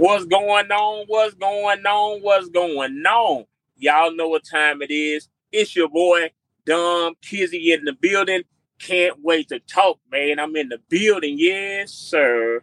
What's going on? What's going on? What's going on? Y'all know what time it is. It's your boy, Dom Kizzie in the building. Can't wait to talk, man. I'm in the building. Yes, sir.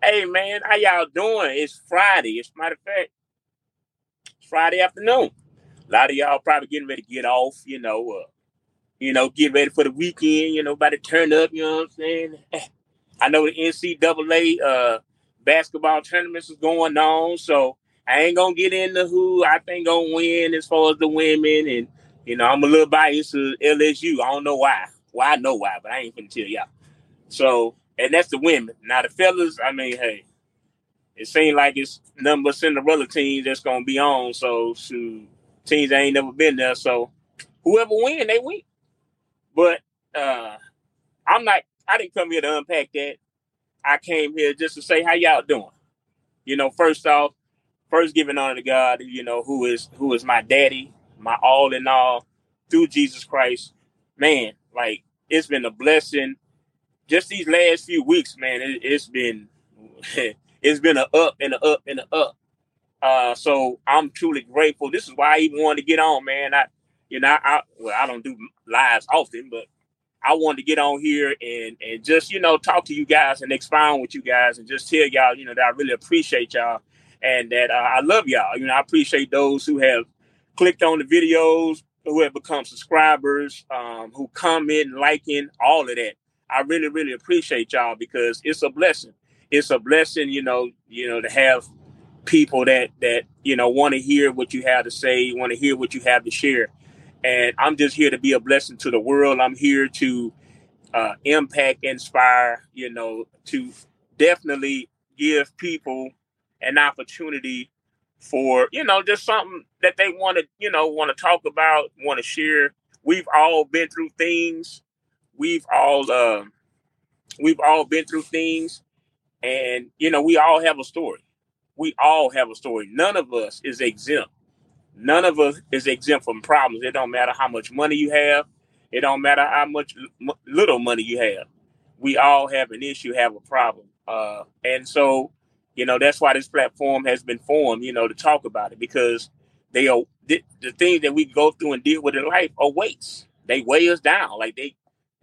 Hey, man, how y'all doing? It's Friday. As a matter of fact, it's Friday afternoon. A lot of y'all probably getting ready to get off, you know, uh, you know, get ready for the weekend, you know, about to turn up, you know what I'm saying? I know the NCAA uh, basketball tournaments is going on, so I ain't gonna get into who I think gonna win as far as the women, and you know I'm a little biased to LSU. I don't know why. Well, I know why, but I ain't gonna tell y'all. So, and that's the women. Now the fellas, I mean, hey, it seems like it's but Cinderella teams that's gonna be on. So, shoot, teams that ain't never been there. So, whoever win, they win. But uh I'm not. I didn't come here to unpack that. I came here just to say how y'all doing. You know, first off, first giving honor to God, you know, who is who is my daddy, my all in all, through Jesus Christ. Man, like it's been a blessing. Just these last few weeks, man, it, has been it's been a up and a up and a up. Uh, so I'm truly grateful. This is why I even wanted to get on, man. I, you know, I, well, I don't do lives often, but I wanted to get on here and and just you know talk to you guys and expound with you guys and just tell y'all you know that I really appreciate y'all and that uh, I love y'all. You know, I appreciate those who have clicked on the videos, who have become subscribers, um, who comment, liking, all of that. I really, really appreciate y'all because it's a blessing. It's a blessing, you know, you know, to have people that that you know want to hear what you have to say, want to hear what you have to share. And I'm just here to be a blessing to the world. I'm here to uh, impact, inspire, you know, to definitely give people an opportunity for you know just something that they want to you know want to talk about want to share. We've all been through things. We've all uh, we've all been through things. And you know we all have a story. We all have a story. None of us is exempt none of us is exempt from problems it don't matter how much money you have it don't matter how much little money you have we all have an issue have a problem uh, and so you know, that's why this platform has been formed, you know, to talk about it because they are the, the things that we go through and deal with in life are weights. They weigh us down. Like they,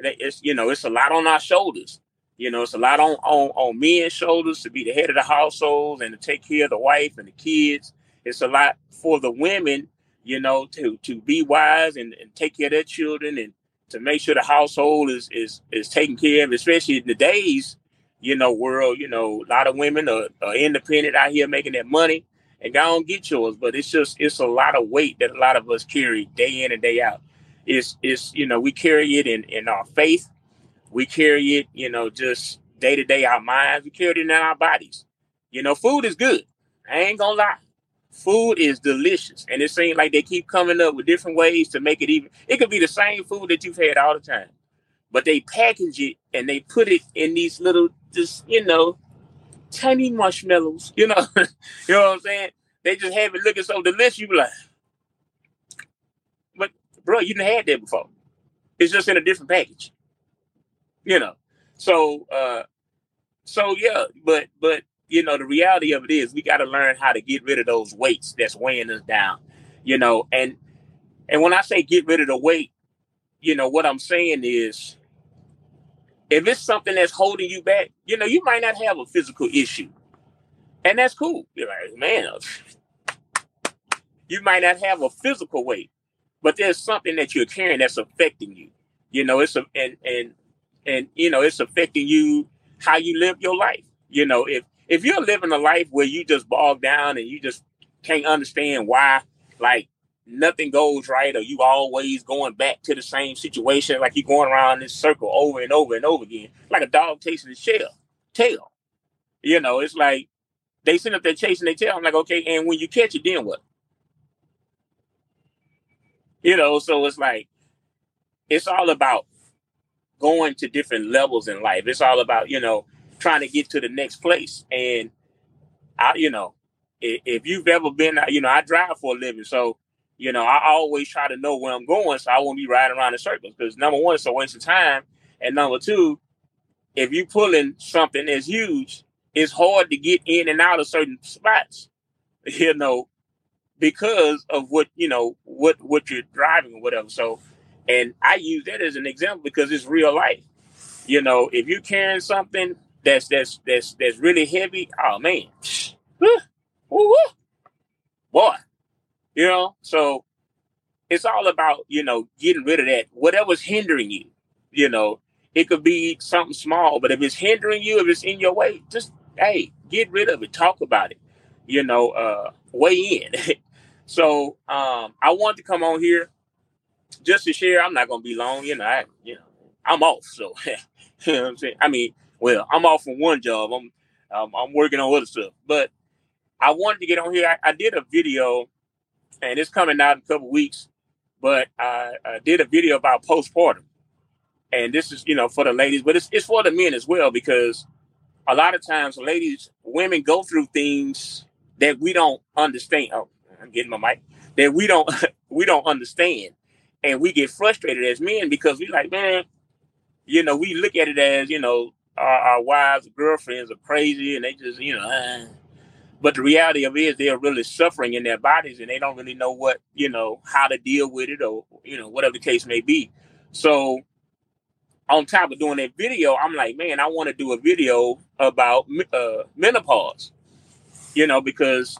they it's you know, it's a lot on our shoulders. You know, it's a lot on on on men's shoulders to be the head of the household and to take care of the wife and the kids. It's a lot for the women, you know, to to be wise and, and take care of their children and to make sure the household is is is taken care of, especially in the days you know, world, you know, a lot of women are, are independent out here making that money and go and get yours. But it's just it's a lot of weight that a lot of us carry day in and day out. It's it's you know, we carry it in, in our faith. We carry it, you know, just day to day our minds. We carry it in our bodies. You know, food is good. I ain't gonna lie. Food is delicious. And it seems like they keep coming up with different ways to make it even. It could be the same food that you've had all the time but they package it and they put it in these little, just you know, tiny marshmallows. You know, you know what I'm saying? They just have it looking so delicious. You be like, but bro, you didn't had that before. It's just in a different package. You know, so uh, so yeah, but but you know, the reality of it is we got to learn how to get rid of those weights that's weighing us down. You know, and and when I say get rid of the weight, you know what I'm saying is if it's something that's holding you back, you know, you might not have a physical issue. And that's cool. You're like, man, you might not have a physical weight, but there's something that you're carrying that's affecting you. You know, it's a, and and and you know, it's affecting you how you live your life. You know, if if you're living a life where you just bog down and you just can't understand why, like nothing goes right or you always going back to the same situation like you're going around this circle over and over and over again like a dog chasing his shell tail. You know it's like they send up there chasing their tail. I'm like okay and when you catch it then what? You know so it's like it's all about going to different levels in life. It's all about you know trying to get to the next place and i you know if you've ever been you know i drive for a living so you know, I always try to know where I'm going so I won't be riding around in circles. Because number one, it's a waste of time. And number two, if you pulling something that's huge, it's hard to get in and out of certain spots, you know, because of what you know what what you're driving or whatever. So, and I use that as an example because it's real life. You know, if you're carrying something that's that's that's that's really heavy, oh man, boy, you know. So it's all about you know getting rid of that whatever's hindering you. You know, it could be something small, but if it's hindering you, if it's in your way, just hey, get rid of it. Talk about it. You know, uh, weigh in. so um, I want to come on here just to share. I'm not gonna be long. You know, I you know I'm off. So you know what I'm saying. I mean, well, I'm off from one job. I'm um, I'm working on other stuff, but I wanted to get on here. I, I did a video, and it's coming out in a couple weeks. But I, I did a video about postpartum, and this is you know for the ladies, but it's it's for the men as well because a lot of times ladies, women go through things that we don't understand. Oh, I'm getting my mic. That we don't we don't understand, and we get frustrated as men because we like, man, you know, we look at it as you know our, our wives, girlfriends are crazy, and they just you know. Uh, but the reality of it is they're really suffering in their bodies, and they don't really know what you know how to deal with it, or you know whatever the case may be. So on top of doing that video, I'm like, man, I want to do a video about uh, menopause, you know, because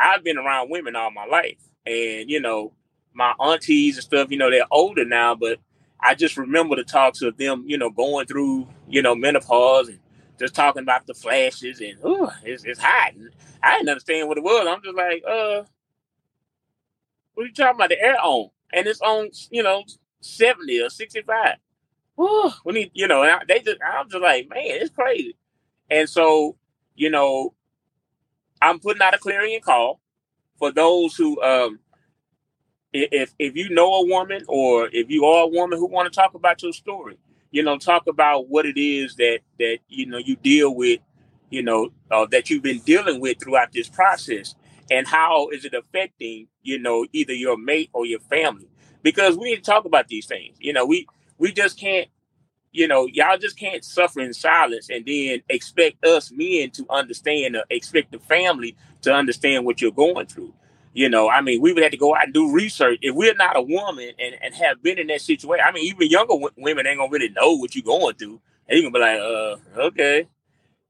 I've been around women all my life, and you know, my aunties and stuff, you know, they're older now, but I just remember the talks of them, you know, going through, you know, menopause and just talking about the flashes and ooh, it's, it's hot. And I didn't understand what it was. I'm just like, uh, what are you talking about? The air on, and it's on, you know, 70 or 65 whew, we need, you know, I, they just, I'm just like, man, it's crazy. And so, you know, I'm putting out a clarion call for those who, um, if if you know a woman or if you are a woman who want to talk about your story, you know, talk about what it is that that you know you deal with, you know, uh, that you've been dealing with throughout this process, and how is it affecting, you know, either your mate or your family? Because we need to talk about these things. You know, we we just can't, you know, y'all just can't suffer in silence and then expect us men to understand or expect the family to understand what you're going through. You know, I mean, we would have to go out and do research. If we're not a woman and, and have been in that situation, I mean, even younger w- women ain't gonna really know what you're going through. And you gonna be like, uh, okay.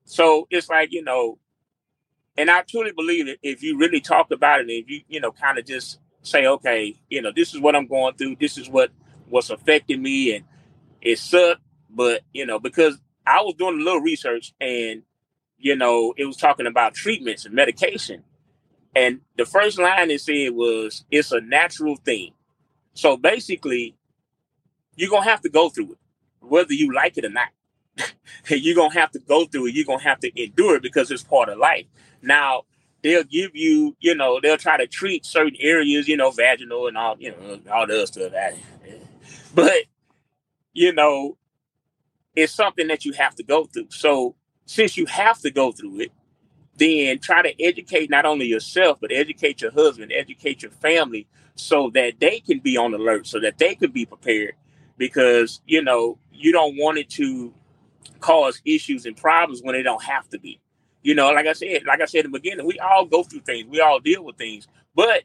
So it's like, you know, and I truly believe that if you really talk about it, if you, you know, kind of just say, okay, you know, this is what I'm going through, this is what what's affecting me, and it sucked. But you know, because I was doing a little research, and you know, it was talking about treatments and medication, and the first line it said was, "It's a natural thing." So basically, you're gonna have to go through it, whether you like it or not. you're gonna have to go through it. You're gonna have to endure it because it's part of life. Now, they'll give you, you know, they'll try to treat certain areas, you know, vaginal and all, you know, all the other stuff. But, you know, it's something that you have to go through. So since you have to go through it, then try to educate not only yourself, but educate your husband, educate your family so that they can be on alert, so that they can be prepared. Because, you know, you don't want it to cause issues and problems when they don't have to be. You know, like I said, like I said in the beginning, we all go through things, we all deal with things. But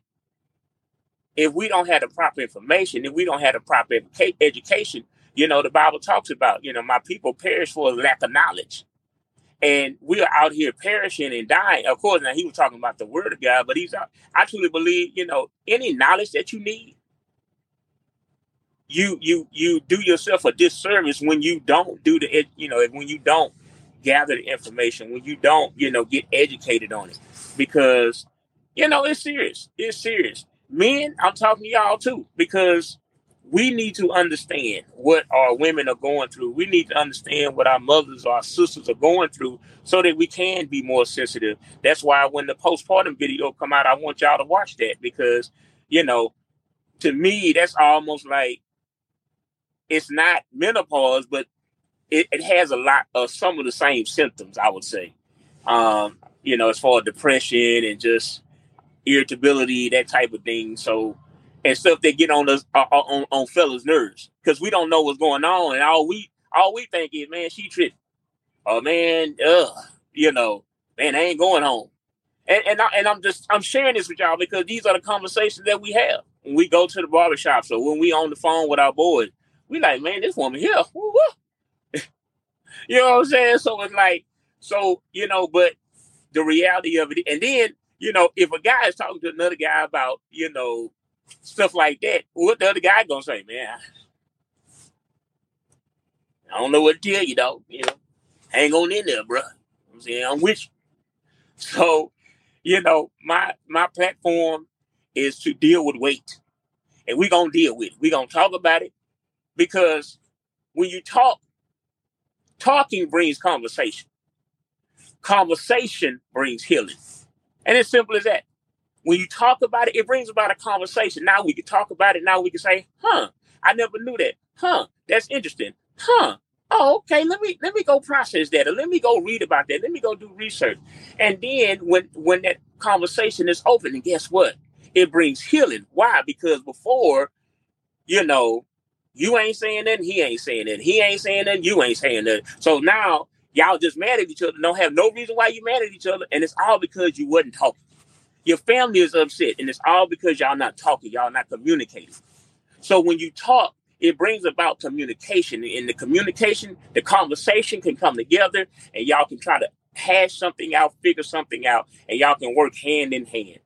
if we don't have the proper information, if we don't have the proper education, you know, the Bible talks about, you know, my people perish for lack of knowledge. And we are out here perishing and dying. Of course, now he was talking about the word of God, but he's out. I truly believe, you know, any knowledge that you need, you you you do yourself a disservice when you don't do the you know when you don't gather the information when you don't you know get educated on it because you know it's serious it's serious men, I'm talking to y'all too, because we need to understand what our women are going through. We need to understand what our mothers our sisters are going through so that we can be more sensitive. That's why when the postpartum video come out, I want y'all to watch that because, you know, to me, that's almost like it's not menopause, but it, it has a lot of some of the same symptoms, I would say. Um, you know, as far as depression and just irritability, that type of thing. So and stuff that get on us uh, uh, on on fellas' nerves because we don't know what's going on, and all we all we think is, man, she tripping. Oh man, ugh, you know, man, I ain't going home. And and, I, and I'm just I'm sharing this with y'all because these are the conversations that we have when we go to the barbershop. So when we on the phone with our boys, we like, man, this woman here. You know what I'm saying? So it's like, so, you know, but the reality of it, and then, you know, if a guy is talking to another guy about, you know, stuff like that, what the other guy gonna say, man? I don't know what to tell you, though. You know, hang on in there, bro. I'm saying I'm with you. So, you know, my my platform is to deal with weight. And we're gonna deal with it. We're gonna talk about it because when you talk, talking brings conversation. Conversation brings healing. And it's simple as that. When you talk about it, it brings about a conversation. Now we can talk about it. Now we can say, huh, I never knew that. Huh, that's interesting. Huh. Oh, okay. Let me let me go process that, or let me go read about that. Let me go do research. And then when when that conversation is open, and guess what? It brings healing. Why? Because before, you know, you ain't saying that, he ain't saying that, he ain't saying that, you ain't saying that. So now y'all just mad at each other, don't have no reason why you mad at each other, and it's all because you wasn't talking. Your family is upset, and it's all because y'all not talking, y'all not communicating. So when you talk, it brings about communication. And the communication, the conversation can come together, and y'all can try to hash something out, figure something out, and y'all can work hand in hand.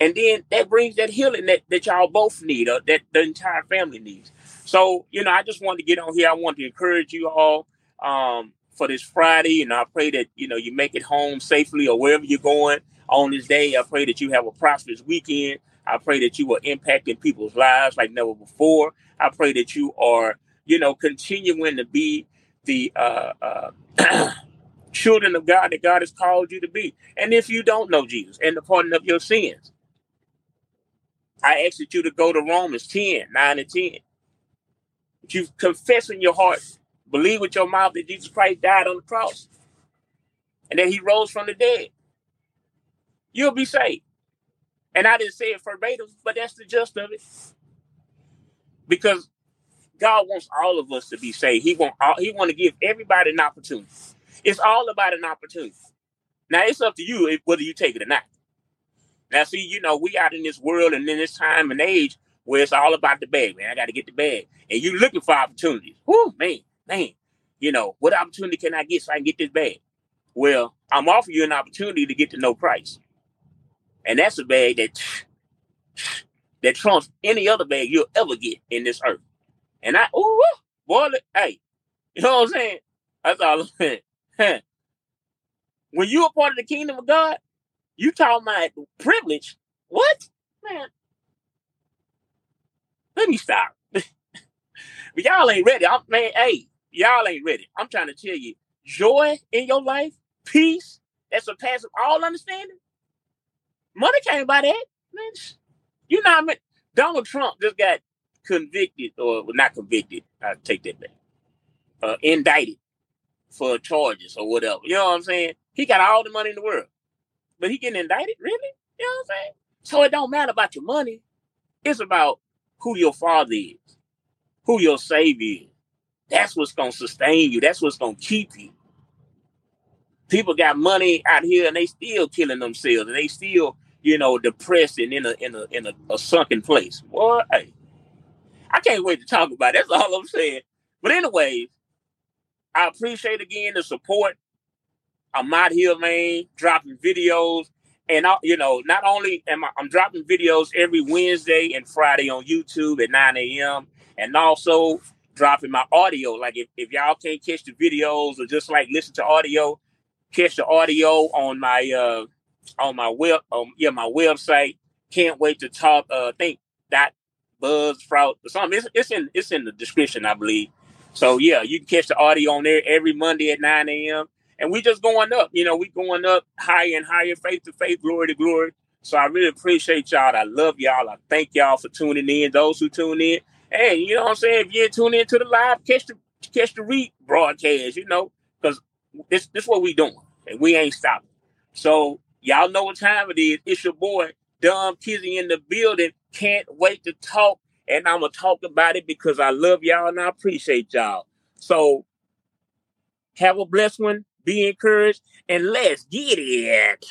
And then that brings that healing that, that y'all both need, or that the entire family needs. So, you know, I just wanted to get on here. I want to encourage you all um, for this Friday. And I pray that, you know, you make it home safely or wherever you're going on this day. I pray that you have a prosperous weekend. I pray that you are impacting people's lives like never before. I pray that you are, you know, continuing to be the uh, uh, children of God that God has called you to be. And if you don't know Jesus and the pardon of your sins, I ask that you to go to Romans 10, 9 and 10. That you confess in your heart, believe with your mouth that Jesus Christ died on the cross and that he rose from the dead. You'll be saved. And I didn't say it verbatim, but that's the gist of it. Because God wants all of us to be saved. He want all, he want to give everybody an opportunity. It's all about an opportunity. Now it's up to you if, whether you take it or not. Now, see, you know, we out in this world and in this time and age where it's all about the bag, man. I got to get the bag. And you looking for opportunities. Whoo, man, man. You know, what opportunity can I get so I can get this bag? Well, I'm offering you an opportunity to get to know Christ. And that's a bag that that trumps any other bag you'll ever get in this earth. And I, ooh, boy, hey, you know what I'm saying? That's all I'm saying. when you're a part of the kingdom of God, you talk about privilege? What? Man. Let me stop. but y'all ain't ready. I'm man, hey, y'all ain't ready. I'm trying to tell you, joy in your life, peace that surpasses all understanding. Money came by that. You know what I mean? Donald Trump just got convicted, or not convicted. I take that back. Uh, indicted for charges or whatever. You know what I'm saying? He got all the money in the world but he getting indicted, really? You know what I'm saying? So it don't matter about your money. It's about who your father is, who your savior is. That's what's gonna sustain you. That's what's gonna keep you. People got money out here and they still killing themselves and they still, you know, depressed and in a in a in a, a sunken place. Boy, hey, I can't wait to talk about it. That's all I'm saying. But anyways, I appreciate again the support. I'm out here, man, dropping videos. And I, you know, not only am I I'm dropping videos every Wednesday and Friday on YouTube at 9 a.m. and also dropping my audio. Like if, if y'all can't catch the videos or just like listen to audio, catch the audio on my uh on my web um yeah, my website. Can't wait to talk uh think that fraud or something. It's, it's in it's in the description, I believe. So yeah, you can catch the audio on there every Monday at 9 a.m and we just going up. You know, we going up higher and higher, faith to faith, glory to glory. So I really appreciate y'all. I love y'all. I thank y'all for tuning in. Those who tune in, hey, you know what I'm saying? If you ain't tuning into the live, catch the catch the re broadcast. You know, because this this what we doing, and we ain't stopping. So y'all know what time it is. It's your boy Dom Kizzie in the building. Can't wait to talk, and I'm gonna talk about it because I love y'all and I appreciate y'all. So have a blessed one be encouraged, and let's get it.